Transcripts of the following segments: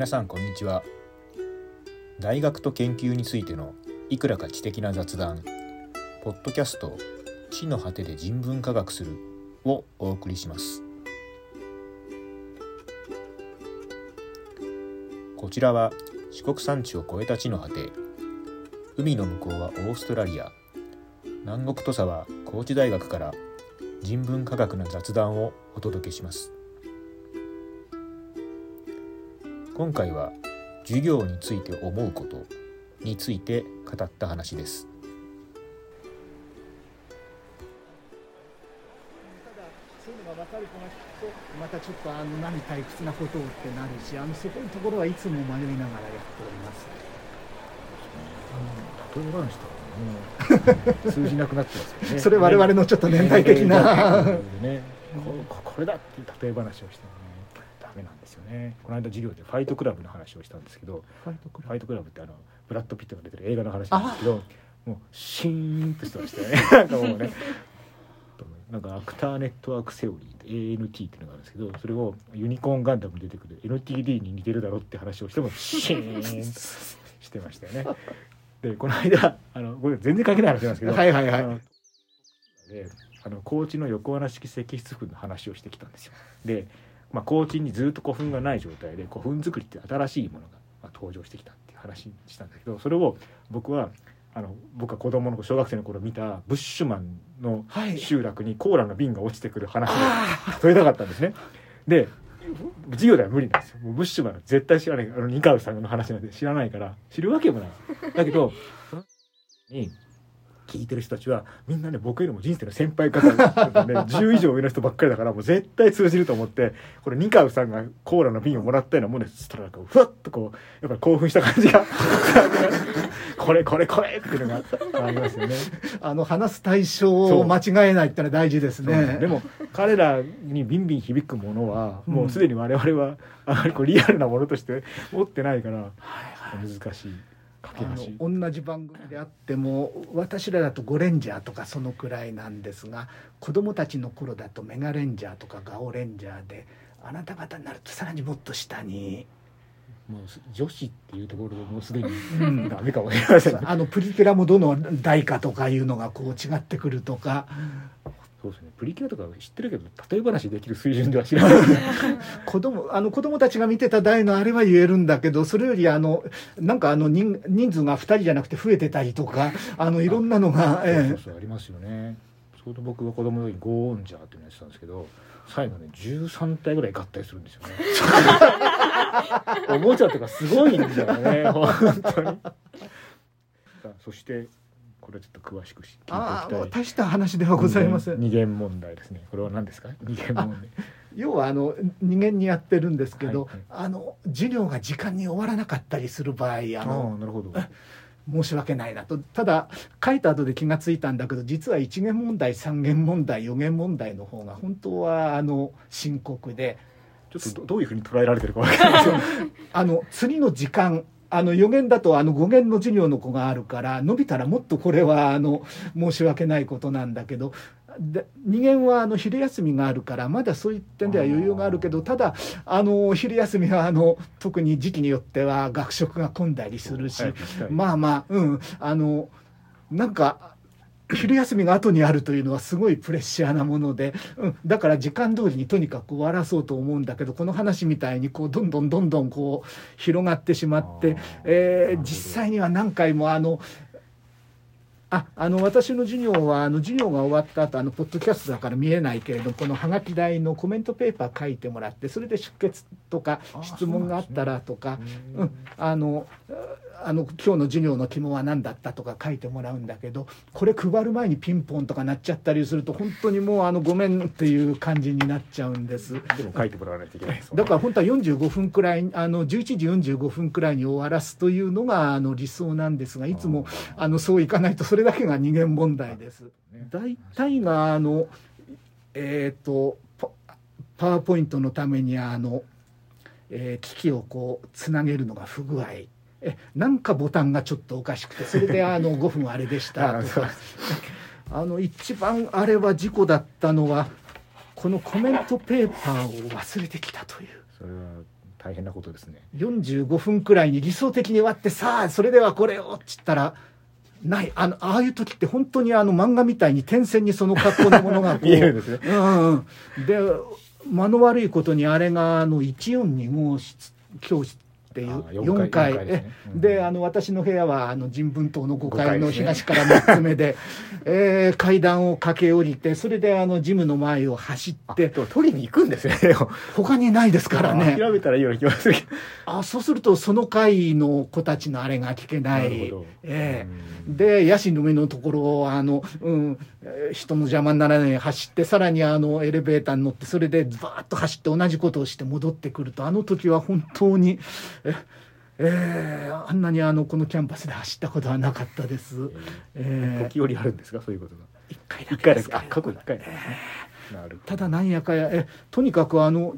皆さんこんにちは。大学と研究についてのいくらか知的な雑談ポッドキャスト地の果てで人文科学するをお送りします。こちらは四国山地を越えた地の果て海の向こうはオーストラリア南国土佐は高知大学から人文科学の雑談をお届けします。今回は授業について思うことについて語った話です。そういうのが分かる子が聞くとまたちょっとあの何退屈なことをってなるしあのそこのところはいつも迷いながらやっております。例え話とか？もう通じなくなってますよね。それ我々のちょっと年代的な。ね、こここれだっていう例え話をしてもねダメなんですよね。この間授業でファイトクラブの話をしたんですけど、ファイトクファイトクラブってあのブラッドピットが出てる映画の話なんですけど、もうシーンとしてましたよね。なんかもうね。なんかアクターネットワークセオリー ANT っていうのがあるんですけどそれをユニコーンガンダムに出てくる NTD に似てるだろうって話をしてもシーンしてましたよね。でこの間あのこれ全然関係ない話なんですけど、はいはいはいあのであの高知の横穴式石室墳の話をしてきたんですよ。で、まあ、高知にずっと古墳がない状態で古墳作りって新しいものが、まあ、登場してきたっていう話にしたんだけどそれを僕はあの僕は子供の小学生の頃見たブッシュマンのはい集落にコーラの瓶が落ちてくる話を取りたかったんですね。で授業では無理なんですよ。もうブッシュマンは絶対知らないあのニカウさんの話なんで知らないから知るわけもない。だけどに 聞いてる人たちはみんなね僕よりも人生の先輩方で、ね、10以上上の人ばっかりだからもう絶対通じると思ってこれニカウさんがコーラの瓶をもらったようなもんですそしたらなんかふわっとこうやっぱり興奮した感じが これこれこれっていうのがありますよね。あの話す対象を間違えないってのは大事ですね。でも彼らにビンビン響くものはうん。もうすでに我々はあまりこうリアルなものとして持ってないから難しい同じ番組であっても私らだとゴレンジャーとかそのくらいなんですが子供たちの頃だとメガレンジャーとかガオレンジャーであなた方になるとさらにもっと下に、もう女子っていうところでもうすでにうん。ダメかもしれませんね。あのプリキュラもどの代かとかいうのがこう違ってくるとかそうですね。プリキュアとか知ってるけど例え話できる水準では知らない。子供あの子供たちが見てた代のあれは言えるんだけどそれよりあのなんかあの人人数が2人じゃなくて増えてたりとか あのいろんなのが、そうえ。そうそうありますよね。ちょうど僕が子供の時にゴーンジャーっていうのやってたんですけど最後ね13体ぐらい合体するんですよね。おもちゃとかすごいんだよね本当に。そしてこれちょっと詳しく聞いていきたい。大した話ではございません。二元問題ですね。これは何ですか？二元問題。要はあの二元にやってるんですけど、はいはい。あの授業が時間に終わらなかったりする場合ああのあなるほど。申し訳ないなと。ただ書いた後で気がついたんだけど実は一元問題三元問題四元問題の方が本当はあの深刻で。ちょっとどどういうふうに捉えられてるか分かりません あの釣りの時間あの予言だとあの5限の授業の子があるから伸びたらもっとこれはあの申し訳ないことなんだけどで2限はあの昼休みがあるからまだそういう点では余裕があるけどただあの昼休みはあの特に時期によっては学食が混んだりするしまあまあうんあのなんか昼休みが後にあるというのはすごいプレッシャーなもので、うん、だから時間通りにとにかく終わらそうと思うんだけどこの話みたいにこうどんどんどんどんこう広がってしまって、えー実際には何回もあのああの私の授業はあの授業が終わった後あのポッドキャストだから見えないけれどこのハガキ台のコメントペーパー書いてもらってそれで出血とかあ質問があったらとか。ううんん、あのあの今日の授業の肝は何だったとか書いてもらうんだけどこれ配る前にピンポンとか鳴っちゃったりすると本当にもうあのごめんっていう感じになっちゃうんです。でも書いてもらわないといけないですね。だから本当は45分くらいあの11時45分くらいに終わらすというのがあの理想なんですがいつもあのそういかないとそれだけが二元問題です。ね。大体があのえっ、とパパワーポイントのためにあの、えー機器をこうつなげるのが不具合えなんかボタンがちょっとおかしくてそれであの5分あれでしたあとか。あの一番あれは事故だったのはこのコメントペーパーを忘れてきたという。それは大変なことですね。45分くらいに理想的に割ってさあそれではこれをっつったらない。あのああいう時って本当にあの漫画みたいに点線にその格好のものがこう 見えるんですね。うんうん、で間の悪いことにあれがあの142号室教室っていうあー4階であの私の部屋はあの人文棟の5階の東から3つ目でえー階段を駆け下りてそれであのジムの前を走って。取りに行くんですね他にないですからね。諦めたらいいような気がすあそうするとその階の子たちのあれが聞けなないえでヤシの上のところをあの、うん、えー人の邪魔にならないように走ってさらにあのエレベーターに乗ってそれでバーッと走って同じことをして戻ってくるとあの時は本当にええーあんなにあのこのキャンパスで走ったことはなかったです。えー時折あるんですか？そういうことが。一回だけです。すかあ過去一回ねなるほど。ただなんやかやえとにかくあの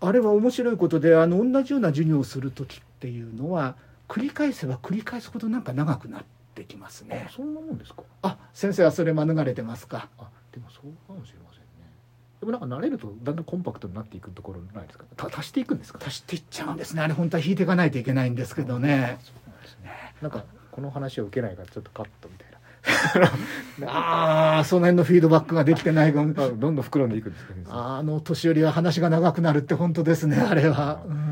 あれは面白いことであの同じような授業をする時っていうのは繰り返せば繰り返すほどなんか長くなってきますね。あ。そんなもんですか？あ先生はそれ免れてますか？あでもそうかもしれません。ねでもなんか慣れるとだんだんコンパクトになっていくところないですか？た足していくんですか？足していっちゃうんですね。あれ本当は引いていかないといけないんですけどね。そうなんですね。なんかこの話を受けないからちょっとカットみたいな。ああその辺のフィードバックができてない分。あどんどん膨らんでいくんですけど、ね、あの年寄りは話が長くなるって本当ですねあれは、うん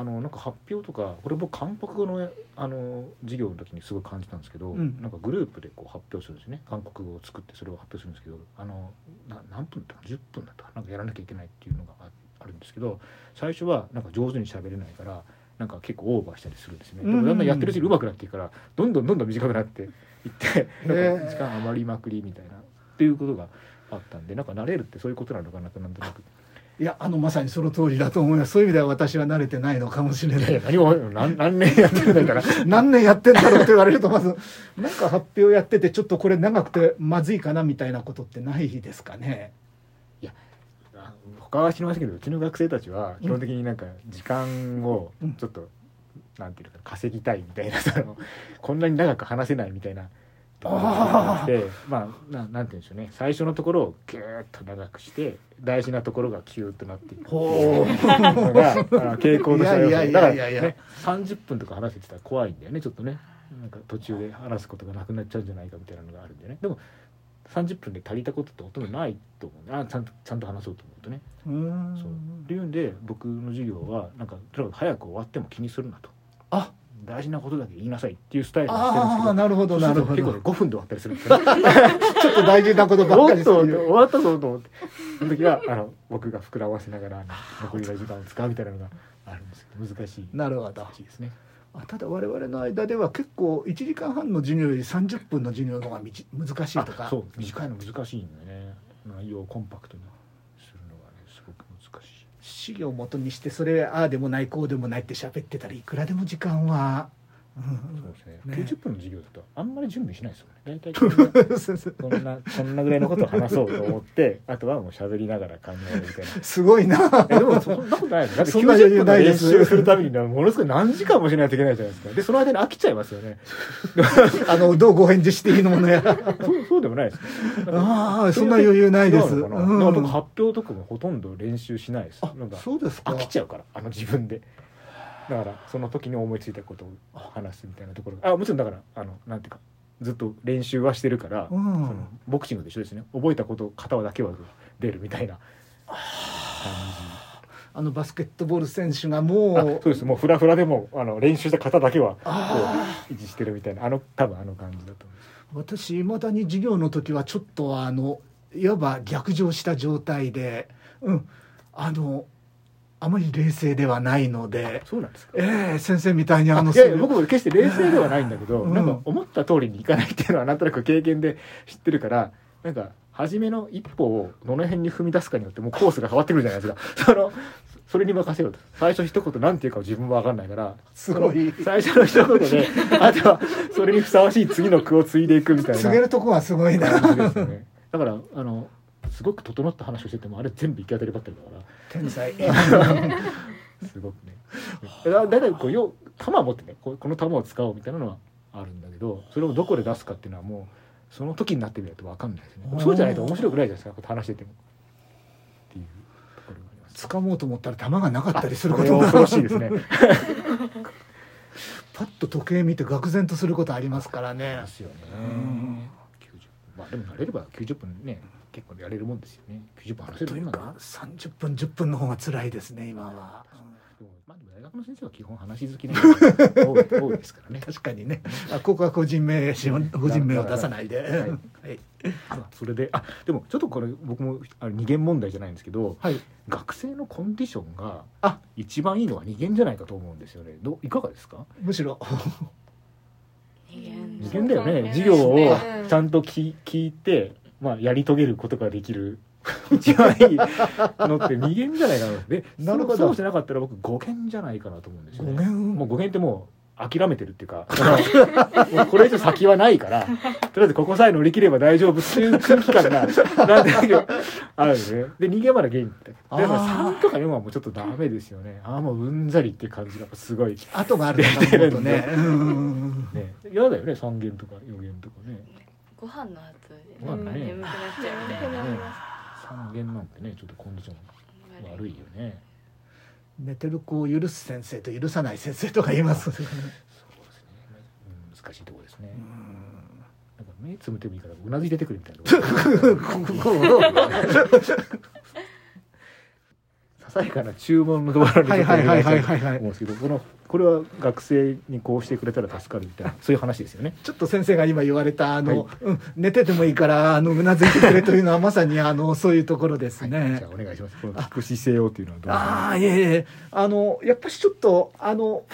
あのなんか発表とかこれ僕韓国語のあの授業の時にすごい感じたんですけど、うん。なんかグループでこう発表するんですね。韓国語を作ってそれを発表するんですけどあのな何分だったか10分だったかな？んかやらなきゃいけないっていうのがああるんですけど最初はなんか上手に喋れないからなんか結構オーバーしたりするんですね、でもだんだんやってるうちに上手くなっていくからどんどんどんどん短くなっていってなんか時間余りまくりみたいなっていうことがあったんでなんか慣れるってそういうことなのかなとなんとなくいやあのまさにその通りだと思います。そういう意味では私は慣れてないのかもしれない。いやいや何も何何年やってるんだから。何年やってんだろうって言われるとまず なんか発表やっててちょっとこれ長くてまずいかなみたいなことってないですかね？あ他は知りませんけどうちの学生たちは基本的になんか時間をちょっと、なんていうのかな稼ぎたいみたいなそのこんなに長く話せないみたいなところがあってまあななんていうんでしょうね。最初のところをギューッと長くして大事なところがキューッとなっていくってほいう。のが傾向としてありますいやいだからね30分とか話せてたら怖いんだよね。ちょっとねなんか途中で話すことがなくなっちゃうんじゃないかみたいなのがあるんだよね。でも30分で足りたことってほとんどないと思うあちゃんとちゃんと話そうと思うとね。うそう。っていうんで僕の授業はなんかとにかく早く終わっても気にするなと。あ大事なことだけ言いなさいっていうスタイルにしてるんですけどなるほどなるほど。結構ね5分で終わったりするんですよね。ちょっと大事なことばっかりする終わったぞと思って。その時はあの僕が膨らませながらあの残りの時間を使うみたいなのがあるんですけど難しい。なるほど。難しいですねあただ我々の間では結構1時間半の授業より30分の授業の方がみち難しいとか。あそう短いの難しいんだよね。内容をコンパクトにするのがねすごく難しい資料を元にしてそれああでもないこうでもないって喋ってたらいくらでも時間は、そうですね。ね。90分の授業だとあんまり準備しないですよね。大体 こんなうん、こんなこんなぐらいのことを話そうと思って あとはもう喋りながら考えるみたいな。すごいな。えでもそんなことないです。だってそんな余90分の練裕ないです。習するためにはものすごい何時間もしないといけないじゃないですか。でその間に飽きちゃいますよね。あのどうご返事していいのものやらそうそうでもないです。ああそんな余裕ないです。違うん。僕発表とかもほとんど練習しないです。あなんかそうですか。飽きちゃうからあの自分でだからその時に思いついたことを話すみたいなところが。あもちろんだからあのなんていうかずっと練習はしてるから、うん。そのボクシングと一緒ですね。覚えたこと型だけは出るみたいな。感あのバスケットボール選手がもそううです。もうフラフラでもあの練習した型だけはこあう維持してるみたいな。あの多分あの感じだと思います。私いまだに授業の時はちょっとあのいわば逆上した状態でうん。あのあまり冷静ではないので。そうなんですか？ええ先生みたいにあのいやいや僕も決して冷静ではないんだけど、うん。なんか思った通りにいかないっていうのはなんとなく経験で知ってるからなんか初めの一歩をどの辺に踏み出すかによってもうコースが変わってくるじゃないですか。そのそれに任せようと。最初一言なんていうかを自分は分かんないからすごい。最初の一言で あとはそれにふさわしい次の句を継いでいくみたいな。告げるとこはすごいな。ね。だからあのすごく整った話をしててもあれ全部行き当たりばったりだから。天才。すごくね。だだいたいこうよ弾を持ってねこの弾を使おうみたいなのはあるんだけどそれをどこで出すかっていうのはもうその時になってみないと分かんないですね。そうじゃないと面白くないじゃないですかこう話してても。っていうところがありま掴もうと思ったら弾がなかったりすることこれは。が恐ろしいですね。パッと時計見て愕然とすることありますからね。ですよね。うん90まあでも慣れれば90分ね結構やれるもんですよね。90分話せるというかもんなんだ。30分10分の方が辛いですね今は。でもまあでも大学の先生は基本話好きな人が 多い 多いですからね。確かにね。あここは個人名個人名を出さないで、はい。はい。あそれであでもちょっとこれ僕もあの二元問題じゃないんですけどはい、学生のコンディションがあ。一番いいのは二元じゃないかと思うんですよね。どういかがですか？むしろ。二元。だよね。授業をうんちゃんと聞聞いて、まあ、やり遂げることができる一番いいのって二元じゃないかな。でなるほどそうしてなかったら僕五元じゃないかなと思うんですよね。もう五元ってもう諦めてるっていうか もうこれ以上先はないからとりあえずここさえ乗り切れば大丈夫っていう空気感がなんだけどあるよね。で人間まだ元気だだからあー。3とか4はもうちょっとダメですよね。ああもううんざりっていう感じがすごい後があるんうんうん。ね。嫌だよね3元とか4元とかねご飯の後でご飯ね。眠くなっちゃう。みたいなね3元なんてねちょっとコンディション悪いよね。寝てる子を許す先生と許さない先生とか言います、そうですね、うん、難しいところですね。なんか目つむってもいいからうなずいててくれみたいな ささやかな注文のところにちょっとお願いしたいと思うんですけどこのこれは学生にこうしてくれたら助かるみたいなそういう話ですよね。ちょっと先生が今言われたあの、はい。うん、寝ててもいいからあのうなずいてくれというのはまさにあのそういうところですね。はい、じゃあお願いします。この聞く姿勢をっていうのはどうああいえいえ。あのやっぱしちょっとあの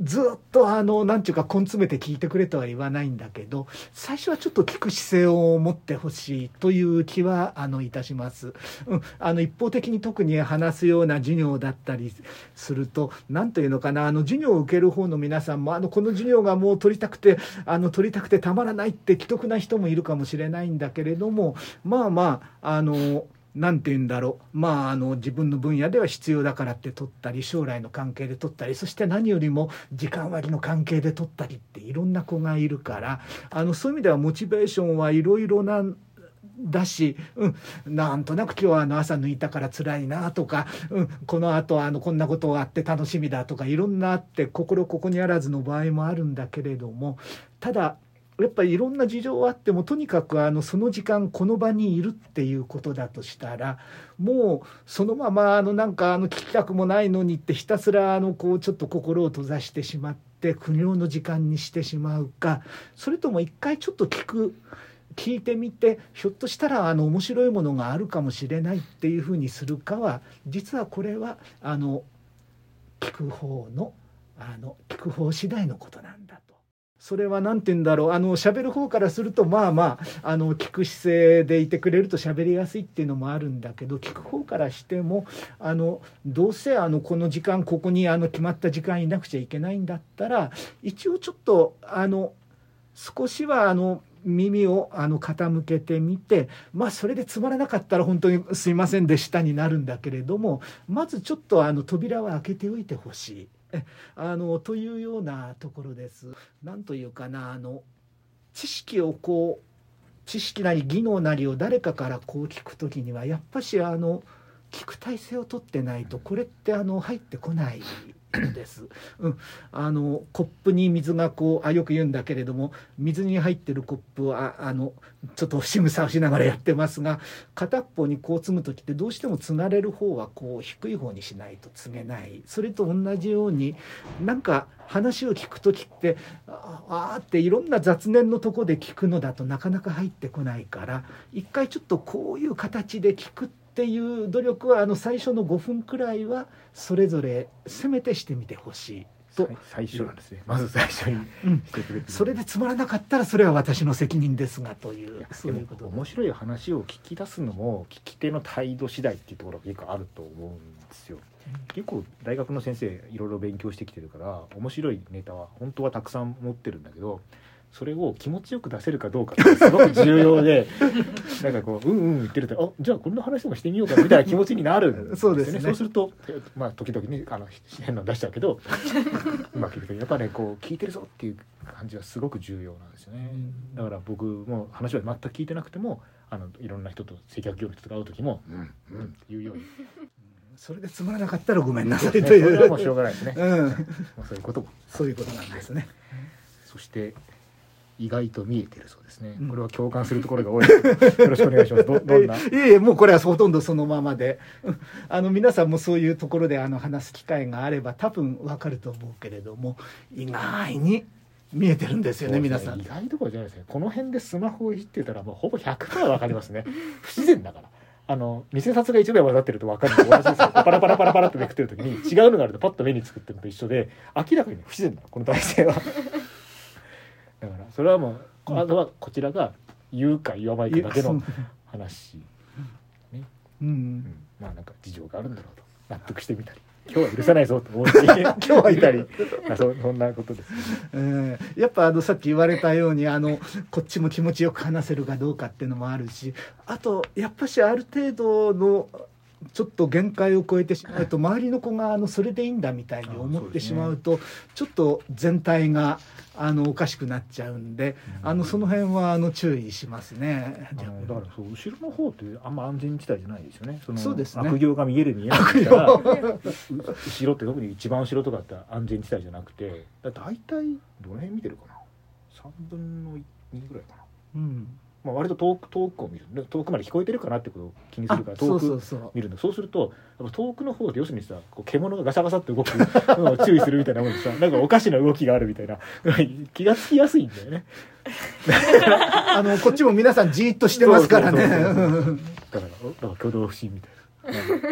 ずっとあのなんていうか根詰めて聞いてくれとは言わないんだけど最初はちょっと聞く姿勢を持ってほしいという気はあのいたします、うん、あの一方的に特に話すような授業だったりすると何というのかなあの授業を受ける方の皆さんもあのこの授業がもう取りたくてあの取りたくてたまらないって既得な人もいるかもしれないんだけれどもまあまああのなんて言うんだろう。まああの自分の分野では必要だからって取ったり将来の関係で取ったりそして何よりも時間割の関係で取ったりっていろんな子がいるからあのそういう意味ではモチベーションはいろいろなだし、うん、なんとなく今日はあの朝抜いたから辛いなとか、うん、このあとあのこんなことがあって楽しみだとかいろんなあって心ここにあらずの場合もあるんだけれどもただやっぱりいろんな事情はあってもとにかくあのその時間この場にいるっていうことだとしたらもうそのままあのなんかあの聞きたくもないのにってひたすらあのこうちょっと心を閉ざしてしまって苦行の時間にしてしまうかそれとも一回ちょっと聞く聞いてみてひょっとしたらあの面白いものがあるかもしれないっていうふうにするかは実はこれはあの聞く方のあの聞く方次第のことなんだと。それは何て言うんだろうあの喋る方からするとまあまああの聞く姿勢でいてくれると喋りやすいっていうのもあるんだけど聞く方からしてもあのどうせあのこの時間ここにあの決まった時間いなくちゃいけないんだったら一応ちょっとあの少しはあの耳をあの傾けてみてまあそれでつまらなかったら本当にすいませんでしたになるんだけれどもまずちょっとあの扉は開けておいてほしい。あのというようなところです。なんというかなあの知識をこう知識なり技能なりを誰かからこう聞くときにはやっぱしあの聞く体制をとってないとこれってあの入ってこないです。うん、あのコップに水がこうあよく言うんだけれども水に入ってるコップはあのちょっと仕草をしながらやってますが片っぽにこう積む時ってどうしてもつがれる方はこう低い方にしないと積めないそれと同じようになんか話を聞く時ってああっていろんな雑念のとこで聞くのだとなかなか入ってこないから一回ちょっとこういう形で聞くっていう努力はあの最初の5分くらいはそれぞれせめてしてみてほしいと。最最初なんですね。まず最初にそれでつまらなかったらそれは私の責任ですがというそういうこと。面白い話を聞き出すのも聞き手の態度次第っていうところが結構あると思うんですよ。結構大学の先生いろいろ勉強してきてるから面白いネタは本当はたくさん持ってるんだけどそれを気持ちよく出せるかどうかってすごく重要で なんかこううんうん言ってるとあじゃあこんな話でもしてみようかみたいな気持ちになるんですよね。そうですね。そうするとえまあ時々ねあの変なの出しちゃうけど うまくいくけどやっぱねこう聞いてるぞっていう感じはすごく重要なんですよね。だから僕も話は全く聞いてなくてもあのいろんな人と接客業の人とか会う時も「うん。うん」っていうようにそれでつまらなかったらごめんなさいねという。それはもうしょうがないですね、うん、まあ、そういうことも。そういうことなんですね。そして意外と見えてるそうですね、うん。これは共感するところが多い。よろしくお願いします。どどんな？えいえいえもうこれはほとんどそのままで。うんあの皆さんもそういうところであの話す機会があれば多分わかると思うけれども意外に見えてるんですよね皆さん。意。外ところじゃないですね。この辺でスマホをいじってたらもうほぼ100%わかりますね。不自然だから。あの偽札が1枚混ざってると分かるのと同じですよ。パラパラパラパラってめくってる時に違うのがあるとパッと目につくっていうのと一緒で明らかに不自然なの。この体勢はだからそれはもうあとはこちらが言うか言わないかだけの話、うん。うん、まあなんか事情があるんだろうと。納得してみたり。今日は許さないぞと思って。今日は見たり。まあそそんなことですね。えーやっぱあのさっき言われたようにあのこっちも気持ちよく話せるかどうかっていうのもあるしあとやっぱしある程度のちょっと限界を超えてしまうと周りの子があのそれでいいんだみたいに思ってしまうとちょっと全体があのおかしくなっちゃうんであのその辺はあの注意しますね。だからそう後ろの方ってあんま安全地帯じゃないですよね。そのそうですね。悪行が見える見えないからう後ろって特に一番後ろとかって安全地帯じゃなくてだ大体どの辺見てるかな？3分の2ぐらいかな、うん、まあ、割と遠く遠くを見るで遠くまで聞こえてるかなってことを気にすあるから遠く見るんだそうするとやっぱ遠くの方で要するにさこう獣がガサガサって動く のを注意するみたいなもんでさなんかおかしな動きがあるみたいな。気がつきやすいんだよね。あのこっちも皆さんじーっとしてますからね。だからおだから挙動不審みたいな、うん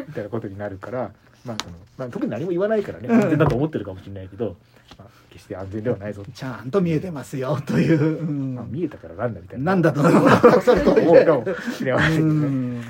みたいなことになるから、まあそのまあ、特に何も言わないからねうん安全だと思ってるかもしれないけど、まあ、決して安全ではないぞ、ちゃんと見えてますよという。うん。まあ、見えたからなんだみたいな。なんだと。思う。かもしれませんね。ん。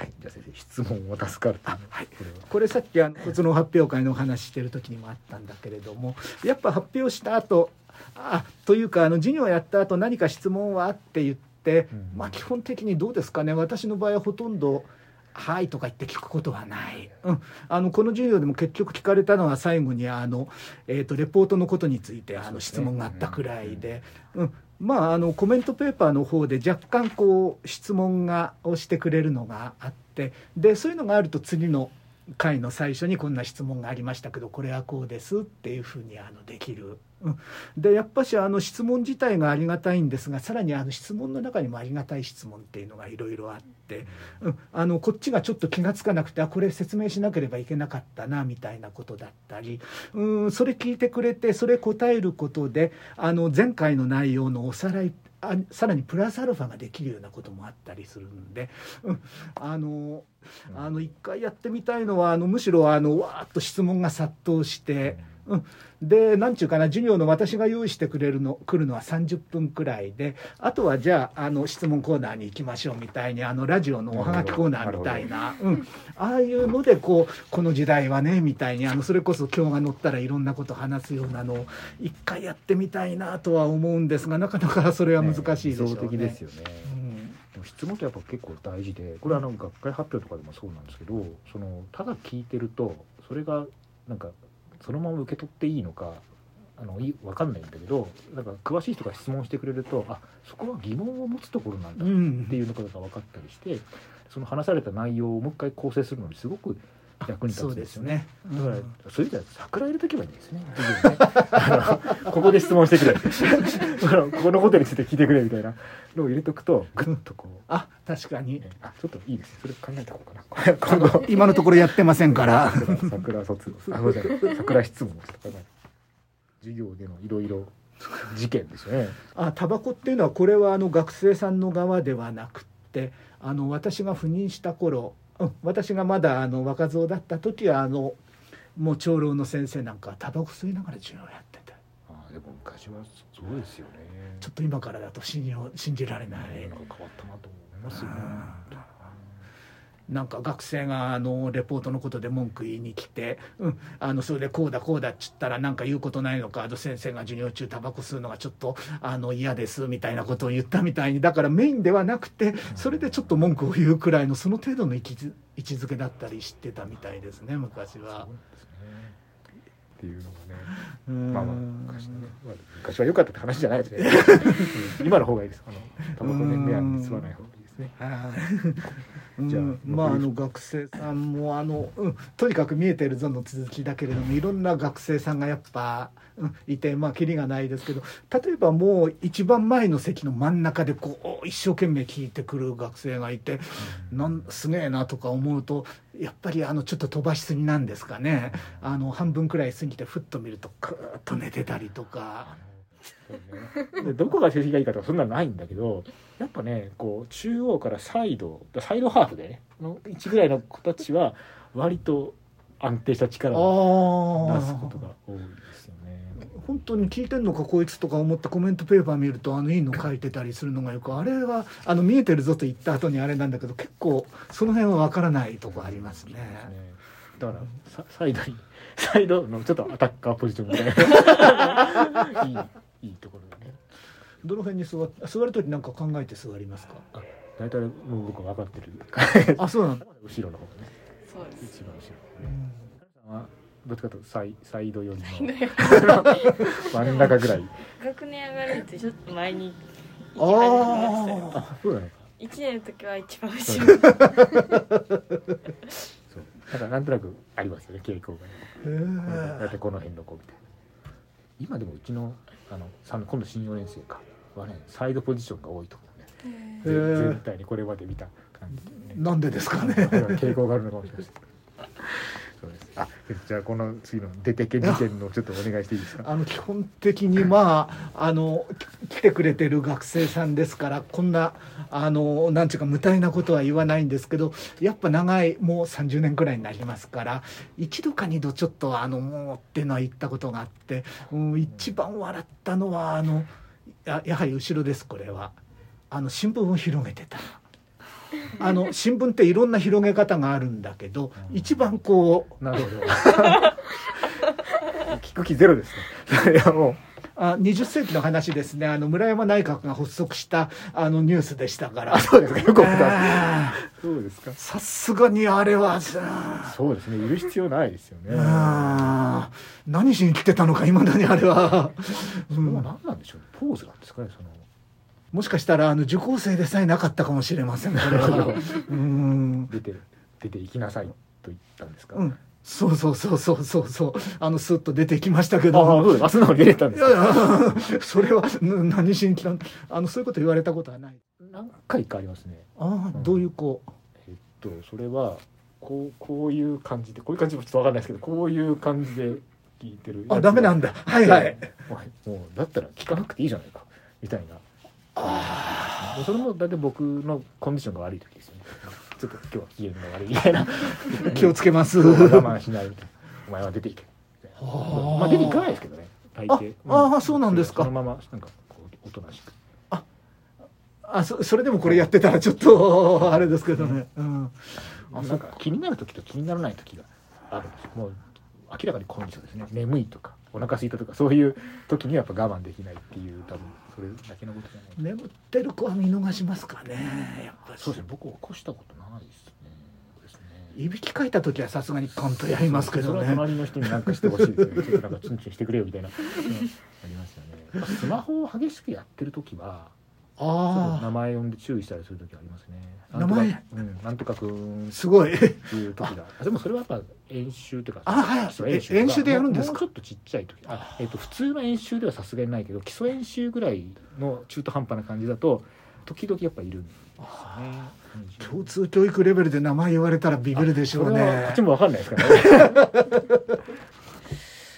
はい、じゃあ先生質問を助かると。はい、これは。これさっきあの卒論発表会のお話してる時にもあったんだけれどもやっぱ発表した後あというかあの授業やった後何か質問はあって言って、うん。まあ基本的にどうですかね。私の場合はほとんど「はい」とか言って聞くことはない、うん、あのこの授業でも結局聞かれたのは最後にあの、えー、とレポートのことについてあの質問があったくらいで。うんまあ、あのコメントペーパーの方で若干こう質問がをしてくれるのがあってでそういうのがあると次の回の最初にこんな質問がありましたけどこれはこうですっていうふうにあのできる。うん、でやっぱしあの質問自体がありがたいんですがさらにあの質問の中にもありがたい質問っていうのがいろいろあって、うん、あのこっちがちょっと気が付かなくてあこれ説明しなければいけなかったなみたいなことだったり、うん、それ聞いてくれてそれ答えることであの前回の内容のおさらいあさらにプラスアルファができるようなこともあったりするんで、うん、あのあの一回やってみたいのはあのむしろあのわーっと質問が殺到して。うん、で何ちゅうかな授業の私が用意してくれるの来るのは30分くらいであとはじゃああの質問コーナーに行きましょうみたいにあのラジオのおはがきコーナーみたいな、うん、ああいうのでこうこの時代はねみたいにあのそれこそ今日が乗ったらいろんなこと話すようなのを一回やってみたいなとは思うんですがなかなかそれは難しいでしょうね。ですよね。うん。質問ってやっぱ結構大事でこれはあの学会発表とかでもそうなんですけどそのただ聞いてるとそれがなんかそのまま受け取っていいのかあのい分かんないんだけどなんか詳しい人が質問してくれるとあそこは疑問を持つところなんだっていうのが分かったりしてその話された内容をもう一回構成するのにすごく役に立そうつんですよね。だから、うんそういう意味では桜入れとけばいいんですね。ここで質問してくれ。ここのことについて聞いてくれみたいなのを入れとくと、ぐっとこう、あ確かにねあちょっといいですね。それ考えた方がいいかな。今のところやってませんから。桜卒、あ、ごめんなさい桜質問授業でのいろいろ事件ですよね。あタバコっていうのはこれはあの学生さんの側ではなくってあの私が赴任した頃、うん、私がまだあの若造だった時はあのもう長老の先生なんかはタバコ吸いながら授業やっててあでも昔はそうですよね。ちょっと今からだと信じ信じられない。変わったなと思いますよね。なんか学生があのレポートのことで文句言いに来て、うん、あのそれでこうだこうだっつったらなんか言うことないのか先生が授業中タバコ吸うのがちょっとあの嫌ですみたいなことを言ったみたいにだからメインではなくてそれでちょっと文句を言うくらいのその程度の位置づ位置づけだったりしてたみたいですね昔は。っていうのがね。うん。まあまあましたね、まあ、昔は良かったって話じゃないですね。今の方がいいです。あのタバコね目安に吸わない方がね。うん。じゃあまああの学生さんもあの、うん、とにかく見えてるぞの続きだけれどもいろんな学生さんがやっぱ、うん、いてまあキリがないですけど例えばもう一番前の席の真ん中でこう一生懸命聞いてくる学生がいてなんすげえなとか思うとやっぱりあのちょっと飛ばしすぎなんですかね。あの半分くらい過ぎてふっと見るとクーッと寝てたりとか。ね でどこが成績がいいかとかそんなのないんだけどやっぱねこう中央からサイドサイドハーフでねの位置ぐらいの子たちは割と安定した力をあ出すことが多いですよね。本当に聞いてんのかこいつとか思ってコメントペーパー見るとあのいいの書いてたりするのがよくあれはあの見えてるぞと言った後にあれなんだけど結構その辺は分からないとこありますね。ねだからササイドにサイドのちょっとアタッカーポジションみたいな いいいいところだね。どの辺に座っ座る時なんか考えて座りますか？大体もう僕は分かってる。あそうなんだ。後ろの方ね。そうです一番後ろうね。んどっちかというとサイサイド寄りのド真ん中ぐらい。学年上がるってちょっと前に行き始めましたよああ、そうなのか。1年の時は一番後ろそう。だからなんとなくありますよね傾向がね。だってこの辺の子みたいな。今でもうちのあの三今度新4年生かはねサイドポジションが多いと思うね。へー全体にこれまで見た感じでね。え。なんでですかね。傾向があるのかもしれないです。そうです。あ、じゃあこの次の出てけ事件のちょっとお願いしていいですか？あの基本的にまああの来てくれてる学生さんですからこんなあのなんていうか無体なことは言わないんですけどやっぱ長いもう30年くらいになりますから一度か二度ちょっとあのもうっていうのは言ったことがあって、うん、一番笑ったのはあのややはり後ろですこれはあの新聞を広げてた。あの新聞っていろんな広げ方があるんだけど一番こうなるほど。聞く気ゼロですね。いやもあ20世紀の話ですねあの村山内閣が発足したあのニュースでしたからう。そうですか。よく覚えてます。あそうですかー。さすがにあれはさそうですね。いる必要ないですよね。何しに来てたのかいまだにあれは、うそれはん、何なんでしょうね。ポーズなんですかね。その。もしかしたらあの受講生でさえなかったかもしれません。これはうん、出て出て行きなさいと言ったんですか？うん、そうそうそうそうそうそう。あのスッと出てきましたけああ、どそうです。あ、素直に出れたんですか？それはん何しに来たのあのそういうこと言われたことはない。何回かありますね。ああどういうこうえっと、それは。こう、こういう感じで、こういう感じもちょっとわかんないですけど、こういう感じで聞いてる。あダメなんだ。はい。はい。もうだったら聞かなくていいじゃないか。みたいなそれも大体僕のコンディションが悪い時ですよね。ちょっと今日は機嫌が悪いみたいな。気をつけます。我慢しないみたいなお前は出ていけ。みたいなまあ出ていかないですけどね。大抵。ああーそうなんですか。そのままなんかこうおとなしく。あそそれでもこれやってたらちょっとあれですけどね、うん、あなんか。気になる時と気にならない時があるんですよ。もう明らかにコンディションですね。眠いとかお腹空いたとかそういう時にはやっぱ我慢できないっていう多分それだけのことじゃない。眠ってる子は見逃しますかねやっぱり。そうですね。僕起こしたことないですね。いびきかいた時はさすがにカンとやりますけどね。隣の人に何かしてほしいですよ。ねちょっとなんかチンチンしてくれよみたいな、う んありますよね。スマホを激しくやってる時はちょっと名あ前呼んで注意したりする時ありますね。名前なんとかうん。なんとかくん。あすごい。っていう時があでもそれはやっぱ演習というかあはい。演習え演習でやるんですか？もうちょっとちっちゃい時。あ、えっと普通の演習ではさすがにないけど基礎演習ぐらいの中途半端な感じだと時々やっぱいるんですね。共通教育レベルで名前言われたらビビるでしょうそれはこねっちもわかんないですからね。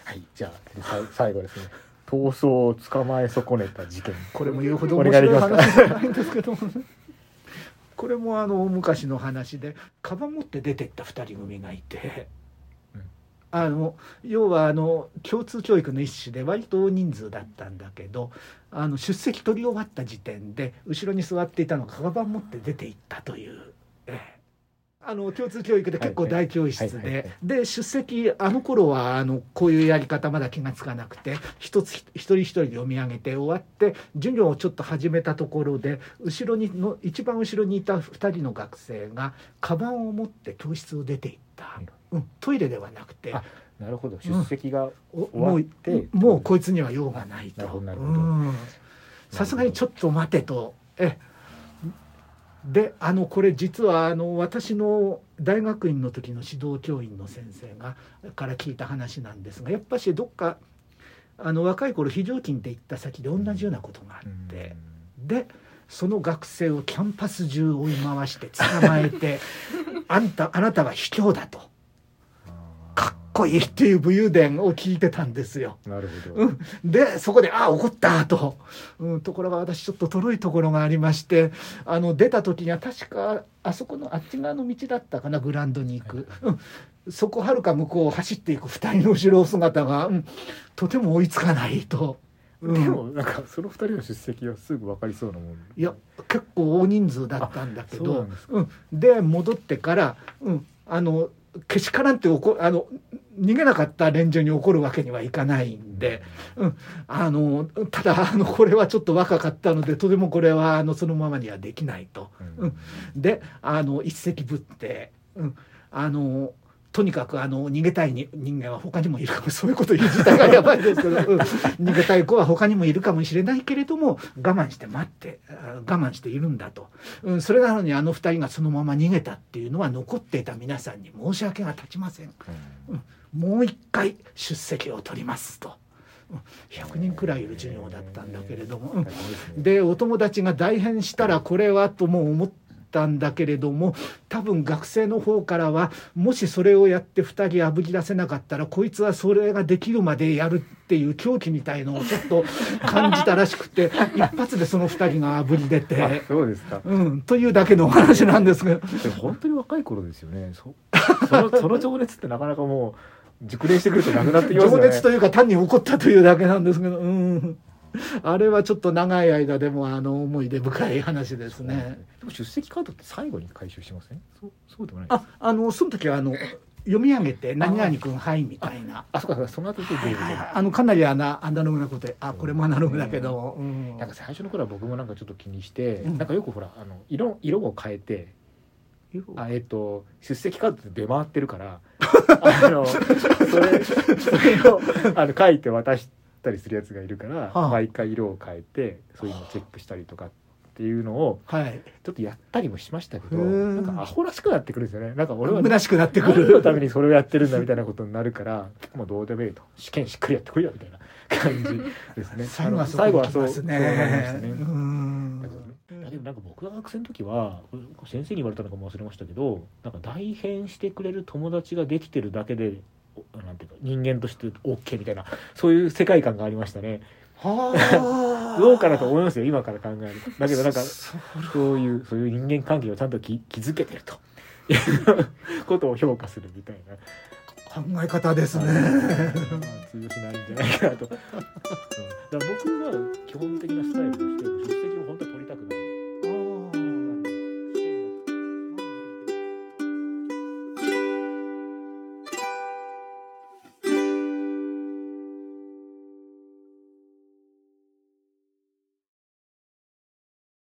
はい。じゃあ最後ですね逃走を捕まえ損ねた事件。これも言うほどお面白い話じゃないんですけどもね。これもあの昔の話でカバン持って出てった2人組がいて、うん。あの要はあの共通教育の一種で割と大人数だったんだけどあの出席取り終わった時点で後ろに座っていたのがカバン持って出ていったという。ええあの共通教育で結構大教室で。で出席あの頃はあのこういうやり方まだ気が付かなくて一つ一人一人読み上げて終わって授業をちょっと始めたところで後ろにの一番後ろにいた2人の学生がカバンを持って教室を出ていった、うん、トイレではなくて。あなるほど。出席が、お終わもうってもうこいつには用がないと。さすがにちょっと待てと。えであのこれ実はあの私の大学院の時の指導教員の先生がから聞いた話なんですがやっぱしどっかあの若い頃非常勤で行った先で同じようなことがあって、でその学生をキャンパス中追い回して捕まえて「あんたあなたは卑怯だ」と「かっこいい」っていう武勇伝を聞いてたんですよ。なるほど、うん、でそこで「ああ怒った」と、うん、ところが私ちょっととろいところがありましてあの出た時には確かあそこのあっち側の道だったかなグラウンドに行く、うん、そこはるか向こうを走っていく二人の後ろ姿が、うん、とても追いつかないと。うん。でもなんかその二人の出席はすぐ分かりそうなもん。いや結構大人数だったんだけど。んでうん、で戻ってから、うん、あのけしからんって怒あの逃げなかった連中に怒るわけにはいかないんで、うん、あのただあのこれはちょっと若かったのでとてもこれはあのそのままにはできないと。うん。うん。であの一石ぶって、うん、あのとにかくあの逃げたいに人間は他にもいるかも。そういうこと言う自体がやばいですけど、うん。逃げたい子は他にもいるかもしれないけれども我慢して待ってあ我慢しているんだと、うん、それなのにあの二人がそのまま逃げたっていうのは残っていた皆さんに申し訳が立ちませんもう一回出席を取りますと。うん。100人くらいいる授業だったんだけれども、でお友達が代返したらこれはとも思ったんだけれども多分学生の方からはもしそれをやって2人あぶり出せなかったらこいつはそれができるまでやるっていう狂気みたいのをちょっと感じたらしくて 一発でその2人があぶり出あて。そうですか。うん、というだけのお話なんですが本当に若い頃ですよね。その情熱ってなかなかもう熟練してくるとなくなってきますよね。情熱というか単に怒ったというだけなんですけど、うん、あれはちょっと長い間でもあの思い出深い話ですね。でも出席カードって最後に回収しません？そうそうでもないああのその時はあの読み上げて「何々君はい」みたいな。あそうかそうかその後で出るはいあのかなりアナアナログなことであこれもアナログだけど、うん。なんか最初の頃は僕もなんかちょっと気にして、うん。なんかよくほらあの色色を変えてあえっ、と出席カードって出回ってるから。あの それそれをあの書いて渡したりするやつがいるから、はあ。毎回色を変えてそういうのをチェックしたりとかっていうのをはい。ちょっとやったりもしましたけどなんかアホらしくなってくるんですよね。なんか俺は虚しくなってく何のためるにそれをやってるんだみたいなことになるからもうどうでもいいと。試験しっかりやってこいよみたいな感じですね。最後はそこに来ますそうそうなりましたねでもなんか僕が学生の時は先生に言われたのかも忘れましたけどなんか代返してくれる友達ができてるだけでおなんていうか人間として OK みたいなそういう世界観がありましたね。はあ。どうかなと思いますよ今から考えると。だけどなんかそういうそういう人間関係をちゃんとき築けてると。い うことを評価するみたいな。考え方ですね。まあ通用しないんじゃないかなと、うん。だから僕は基本的なスタイルとして出席を本当に取り